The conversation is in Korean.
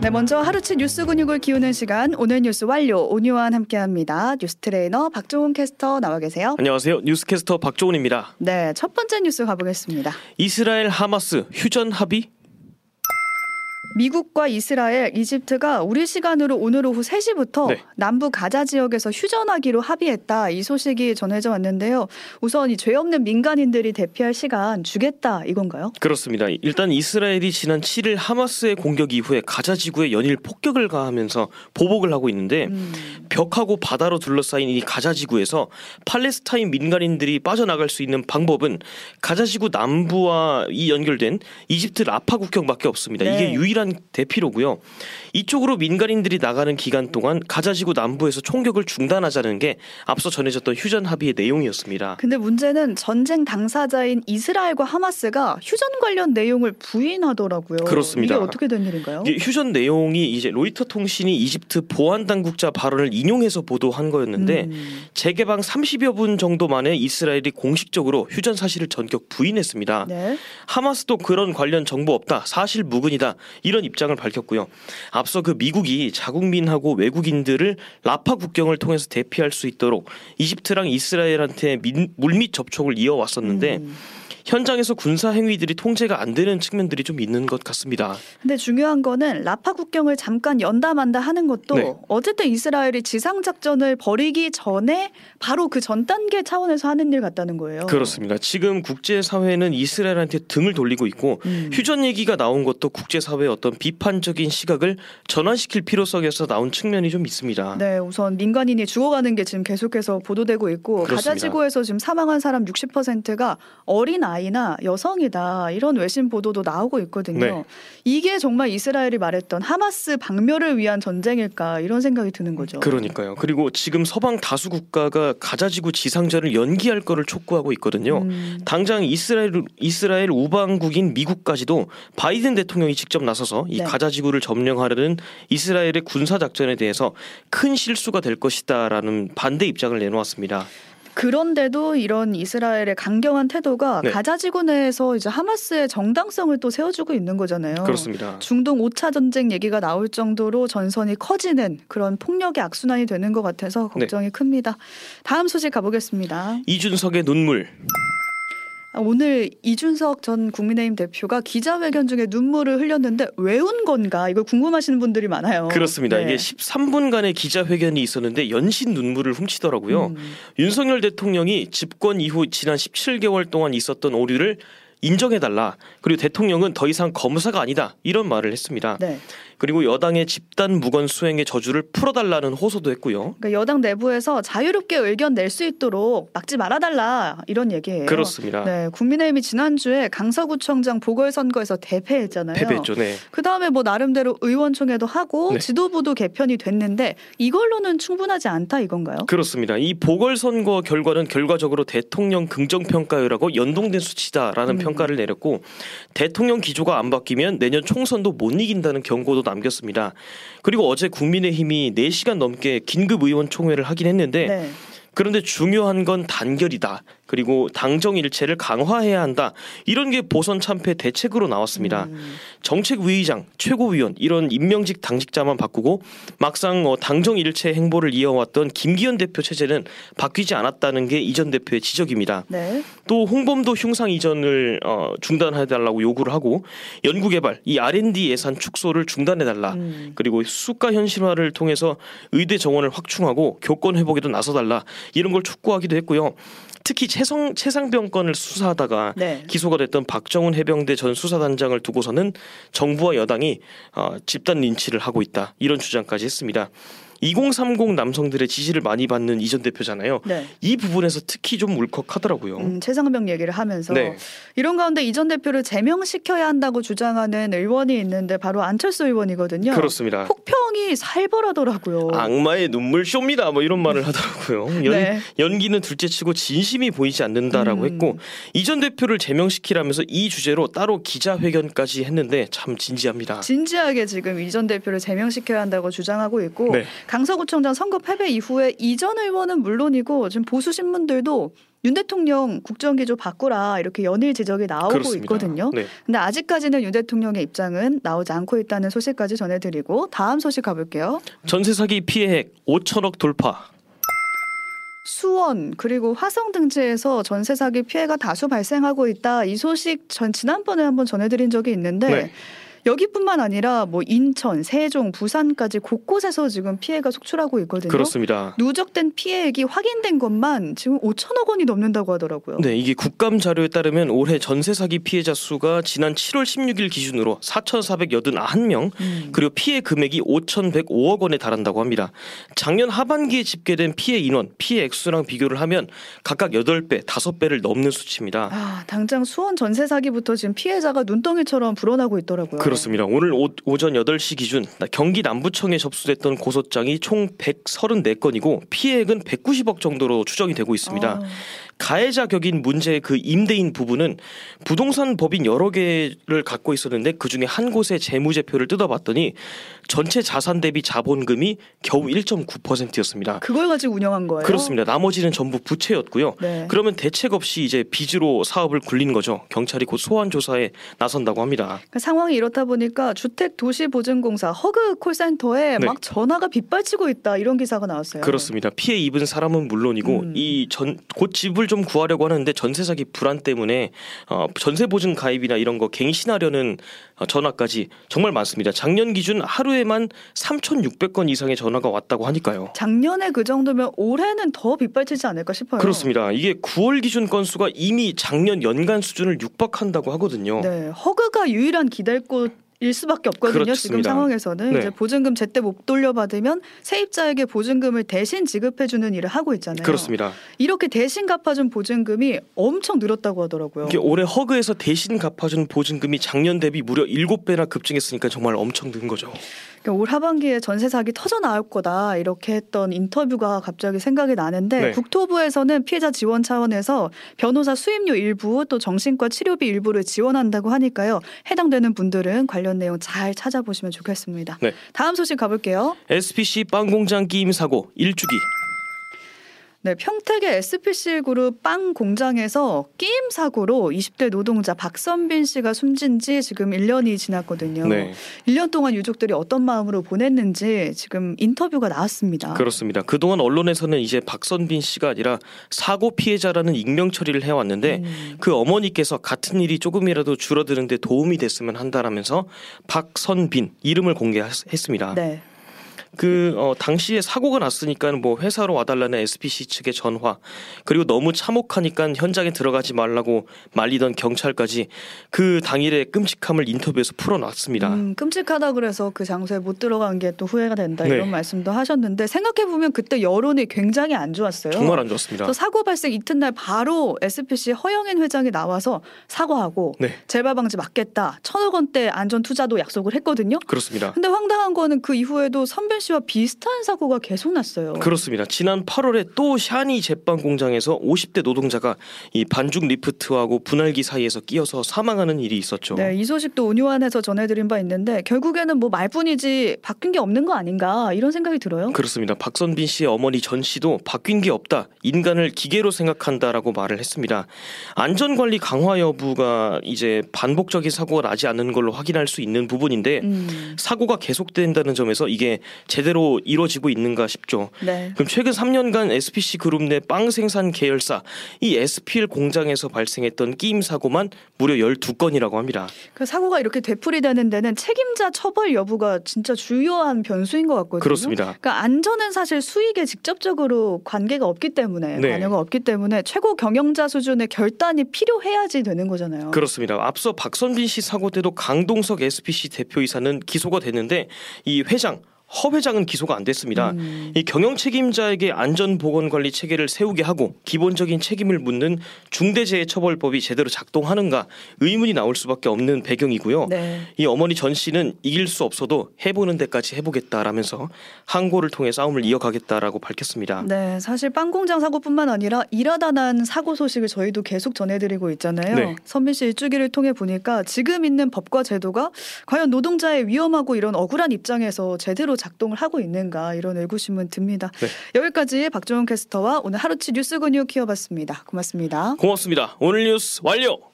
네, 먼저 하루치 뉴스 근육을 키우는 시간 오늘 뉴스 완료 오뉴완 함께합니다. 뉴스 트레이너 박종훈 캐스터 나와 계세요. 안녕하세요. 뉴스 캐스터 박종훈입니다. 네, 첫 번째 뉴스 가보겠습니다. 이스라엘 하마스 휴전 합의 미국과 이스라엘, 이집트가 우리 시간으로 오늘 오후 3시부터 네. 남부 가자 지역에서 휴전하기로 합의했다. 이 소식이 전해져 왔는데요. 우선 이 죄 없는 민간인들이 대피할 시간 주겠다 이건가요? 그렇습니다. 일단 이스라엘이 지난 7일 하마스의 공격 이후에 가자 지구에 연일 폭격을 가하면서 보복을 하고 있는데 음, 벽하고 바다로 둘러싸인 이 가자 지구에서 팔레스타인 민간인들이 빠져나갈 수 있는 방법은 가자 지구 남부와 이 연결된 이집트 라파 국경밖에 없습니다. 네. 이게 유일한 대피로고요. 이쪽으로 민간인들이 나가는 기간 동안 가자 지구 남부에서 총격을 중단하자는 게 앞서 전해졌던 휴전 합의의 내용이었습니다. 근데 문제는 전쟁 당사자인 이스라엘과 하마스가 휴전 관련 내용을 부인하더라고요. 그렇습니다. 이게 어떻게 된 일인가요? 휴전 내용이 이제 로이터 통신이 이집트 보안 당국자 발언을 인용해서 보도한 거였는데 음, 재개방 30여 분 정도 만에 이스라엘이 공식적으로 휴전 사실을 전격 부인했습니다. 네. 하마스도 그런 관련 정보 없다, 사실 무근이다 이런 입장을 밝혔고요. 앞서 그 미국이 자국민하고 외국인들을 라파 국경을 통해서 대피할 수 있도록 이집트랑 이스라엘한테 민- 물밑 접촉을 이어왔었는데 음. 현장에서 군사 행위들이 통제가 안 되는 측면들이 좀 있는 것 같습니다. 근데 중요한 거는 라파 국경을 잠깐 연다 만다 하는 것도 네. 어쨌든 이스라엘이 지상 작전을 벌이기 전에 바로 그 전 단계 차원에서 하는 일 같다는 거예요. 그렇습니다. 지금 국제 사회는 이스라엘한테 등을 돌리고 있고 음. 휴전 얘기가 나온 것도 국제 사회의 어떤 비판적인 시각을 전환시킬 필요성에서 나온 측면이 좀 있습니다. 네, 우선 민간인이 죽어가는 게 지금 계속해서 보도되고 있고 그렇습니다. 가자 지구에서 지금 사망한 사람 60%가 어린 아이 나 여성이다 이런 외신 보도도 나오고 있거든요. 네. 이게 정말 이스라엘이 말했던 하마스 박멸을 위한 전쟁일까 이런 생각이 드는 거죠. 그러니까요. 그리고 지금 서방 다수 국가가 가자지구 지상전을 연기할 거를 촉구하고 있거든요. 음, 당장 이스라엘 이스라엘 우방국인 미국까지도 바이든 대통령이 직접 나서서 이 네. 가자지구를 점령하려는 이스라엘의 군사 작전에 대해서 큰 실수가 될 것이다라는 반대 입장을 내놓았습니다. 그런데도 이런 이스라엘의 강경한 태도가 네. 가자 지구 내에서 이제 하마스의 정당성을 또 세워주고 있는 거잖아요. 그렇습니다. 중동 5차 전쟁 얘기가 나올 정도로 전선이 커지는 그런 폭력의 악순환이 되는 것 같아서 네. 걱정이 큽니다. 다음 소식 가보겠습니다. 이준석의 눈물 아, 오늘 이준석 전 국민의힘 대표가 기자회견 중에 눈물을 흘렸는데 왜 운 건가 이걸 궁금하시는 분들이 많아요. 그렇습니다. 네. 이게 13분간의 기자회견이 있었는데 연신 눈물을 훔치더라고요. 음, 윤석열 대통령이 집권 이후 지난 17개월 동안 있었던 오류를 인정해달라. 그리고 대통령은 더 이상 검사가 아니다. 이런 말을 했습니다. 네. 그리고 여당의 집단 무건 수행의 저주를 풀어달라는 호소도 했고요. 그러니까 여당 내부에서 자유롭게 의견 낼 수 있도록 막지 말아달라 이런 얘기예요. 그렇습니다. 네, 국민의힘이 지난주에 강서구청장 보궐선거에서 대패했잖아요. 패배했죠. 네. 그 다음에 뭐 나름대로 의원총회도 하고 네. 지도부도 개편이 됐는데 이걸로는 충분하지 않다 이건가요? 그렇습니다. 이 보궐선거 결과는 결과적으로 대통령 긍정평가율하고 연동된 수치다라는 음. 평가를 내렸고 대통령 기조가 안 바뀌면 내년 총선도 못 이긴다는 경고도 남겼습니다. 그리고 어제 국민의힘이 4시간 넘게 긴급 의원총회를 하긴 했는데 네. 그런데 중요한 건 단결이다. 그리고 당정 일체를 강화해야 한다. 이런 게 보선 참패 대책으로 나왔습니다. 음, 정책위의장, 최고위원 이런 임명직 당직자만 바꾸고 막상 어, 당정 일체 행보를 이어왔던 김기현 대표 체제는 바뀌지 않았다는 게 이전 대표의 지적입니다. 네. 또 홍범도 흉상 이전을 어, 중단해달라고 요구를 하고 연구개발 이 R&D 예산 축소를 중단해달라. 음, 그리고 수가 현실화를 통해서 의대 정원을 확충하고 교권 회복에도 나서달라 이런 걸 촉구하기도 했고요. 특히 최성 최상병 건을 수사하다가 네. 기소가 됐던 박정훈 해병대 전 수사단장을 두고서는 정부와 여당이 어, 집단 린치를 하고 있다 이런 주장까지 했습니다. 2030 남성들의 지지를 많이 받는 이전 대표잖아요. 네. 이 부분에서 특히 좀 울컥하더라고요. 음, 최상병 얘기를 하면서 네. 이런 가운데 이전 대표를 제명시켜야 한다고 주장하는 의원이 있는데 바로 안철수 의원이거든요. 그렇습니다. 폭평이 살벌하더라고요. 악마의 눈물 쇼입니다. 뭐 이런 말을 하더라고요. 연, 네. 연기는 둘째치고 진심이 보이지 않는다라고 음. 했고 이전 대표를 제명시키라면서 이 주제로 따로 기자회견까지 했는데 참 진지합니다. 진지하게 지금 이전 대표를 제명시켜야 한다고 주장하고 있고 네. 강서구청장 선거 패배 이후에 이전 의원은 물론이고 지금 보수 신문들도 윤 대통령 국정기조 바꾸라 이렇게 연일 지적이 나오고 그렇습니다. 있거든요. 네. 근데 아직까지는 윤 대통령의 입장은 나오지 않고 있다는 소식까지 전해드리고 다음 소식 가볼게요. 전세 사기 피해액 5천억 돌파. 수원 그리고 화성 등지에서 전세 사기 피해가 다수 발생하고 있다. 이 소식 전 지난번에 한번 전해드린 적이 있는데 네. 여기뿐만 아니라 뭐 인천, 세종, 부산까지 곳곳에서 지금 피해가 속출하고 있거든요. 그렇습니다. 누적된 피해액이 확인된 것만 지금 5천억 원이 넘는다고 하더라고요. 네, 이게 국감 자료에 따르면 올해 전세 사기 피해자 수가 지난 7월 16일 기준으로 4,481명, 음. 그리고 피해 금액이 5,105억 원에 달한다고 합니다. 작년 하반기에 집계된 피해 인원, 피해 액수랑 비교를 하면 각각 8배, 5배를 넘는 수치입니다. 아, 당장 수원 전세 사기부터 지금 피해자가 눈덩이처럼 불어나고 있더라고요. 그렇습니다. 오늘 오, 오전 8시 기준 경기 남부청에 접수됐던 고소장이 총 134건이고 피해액은 190억 정도로 추정이 되고 있습니다. 아, 가해자 격인 문제의 그 임대인 부부는 부동산 법인 여러 개를 갖고 있었는데 그 중에 한 곳의 재무제표를 뜯어봤더니 전체 자산 대비 자본금이 겨우 1.9%였습니다. 그걸 가지고 운영한 거예요. 그렇습니다. 나머지는 전부 부채였고요. 네. 그러면 대책 없이 이제 빚으로 사업을 굴린 거죠. 경찰이 곧 소환 조사에 나선다고 합니다. 그러니까 상황이 이렇다 보니까 주택 도시보증공사 허그 콜센터에 네. 막 전화가 빗발치고 있다 이런 기사가 나왔어요. 그렇습니다. 피해 입은 사람은 물론이고 음. 이전 곧 집을 좀 구하려고 하는데 전세 사기 불안 때문에 어, 전세 보증 가입이나 이런 거 갱신하려는 어, 전화까지 정말 많습니다. 작년 기준 하루에만 3,600건 이상의 전화가 왔다고 하니까요. 작년에 그 정도면 올해는 더 빗발치지 않을까 싶어요. 그렇습니다. 이게 9월 기준 건수가 이미 작년 연간 수준을 육박한다고 하거든요. 네, 허그가 유일한 기댈 곳 일 수밖에 없거든요. 지금 그렇습니다. 상황에서는 네. 이제 보증금 제때 못 돌려받으면 세입자에게 보증금을 대신 지급해 주는 일을 하고 있잖아요. 그렇습니다. 이렇게 대신 갚아준 보증금이 엄청 늘었다고 하더라고요. 올해 허그에서 대신 갚아준 보증금이 작년 대비 무려 7배나 급증했으니까 정말 엄청 는 거죠. 그러니까 올 하반기에 전세 사기 터져 나올 거다 이렇게 했던 인터뷰가 갑자기 생각이 나는데 네. 국토부에서는 피해자 지원 차원에서 변호사 수임료 일부 또 정신과 치료비 일부를 지원한다고 하니까요 해당되는 분들은 관련 내용 잘 찾아보시면 좋겠습니다. 네. 다음 소식 가볼게요. SPC 빵 공장 끼임 사고 일주기. 네, 평택의 SPC 그룹 빵 공장에서 끼임 사고로 20대 노동자 박선빈 씨가 숨진 지 지금 1년이 지났거든요. 네. 1년 동안 유족들이 어떤 마음으로 보냈는지 지금 인터뷰가 나왔습니다. 그렇습니다. 그동안 언론에서는 이제 박선빈 씨가 아니라 사고 피해자라는 익명 처리를 해왔는데 음. 그 어머니께서 같은 일이 조금이라도 줄어드는데 도움이 됐으면 한다라면서 박선빈 이름을 공개했습니다. 네. 그 어, 당시에 사고가 났으니까 뭐 회사로 와달라는 SPC 측의 전화 그리고 너무 참혹하니까 현장에 들어가지 말라고 말리던 경찰까지 그 당일의 끔찍함을 인터뷰에서 풀어놨습니다. 음, 끔찍하다 그래서 그 장소에 못 들어간 게 또 후회가 된다 네. 이런 말씀도 하셨는데 생각해 보면 그때 여론이 굉장히 안 좋았어요. 정말 안 좋았습니다. 사고 발생 이튿날 바로 SPC 허영인 회장이 나와서 사과하고 네, 재발 방지 막겠다. 천억 원대 안전 투자도 약속을 했거든요. 그렇습니다. 근데 황당한 거는 그 이후에도 선변 씨와 비슷한 사고가 계속 났어요. 그렇습니다. 지난 8월에 또 샤니 제빵 공장에서 50대 노동자가 이 반죽 리프트하고 분할기 사이에서 끼어서 사망하는 일이 있었죠. 네, 이 소식도 온유한에서 전해드린 바 있는데 결국에는 뭐 말뿐이지 바뀐 게 없는 거 아닌가 이런 생각이 들어요. 그렇습니다. 박선빈 씨의 어머니 전 씨도 바뀐 게 없다. 인간을 기계로 생각한다라고 말을 했습니다. 안전관리 강화 여부가 이제 반복적인 사고가 나지 않는 걸로 확인할 수 있는 부분인데 음, 사고가 계속된다는 점에서 이게 제대로 이루어지고 있는가 싶죠. 네. 그럼 최근 3년간 SPC 그룹 내 빵 생산 계열사 이 SPL 공장에서 발생했던 끼임 사고만 무려 12건이라고 합니다. 그 사고가 이렇게 되풀이되는 데는 책임자 처벌 여부가 진짜 주요한 변수인 것 같거든요. 그렇습니다. 그러니까 안전은 사실 수익에 직접적으로 관계가 없기 때문에 네. 관여가 없기 때문에 최고 경영자 수준의 결단이 필요해야지 되는 거잖아요. 그렇습니다. 앞서 박선빈 씨 사고 때도 강동석 SPC 대표이사는 기소가 됐는데 이 회장 허 회장은 기소가 안 됐습니다. 음. 이 경영 책임자에게 안전 보건 관리 체계를 세우게 하고 기본적인 책임을 묻는 중대재해처벌법이 제대로 작동하는가 의문이 나올 수밖에 없는 배경이고요. 네. 이 어머니 전 씨는 이길 수 없어도 해보는 데까지 해보겠다라면서 항고를 통해 싸움을 이어가겠다라고 밝혔습니다. 네, 사실 빵 공장 사고뿐만 아니라 일하다 난 사고 소식을 저희도 계속 전해드리고 있잖아요. 네. 선빈 씨 일주기를 통해 보니까 지금 있는 법과 제도가 과연 노동자의 위험하고 이런 억울한 입장에서 제대로 작동을 하고 있는가 이런 의구심은 듭니다. 네. 여기까지 박종원 캐스터와 오늘 하루치 뉴스 근육 키워봤습니다. 고맙습니다. 고맙습니다. 오늘 뉴스 완료.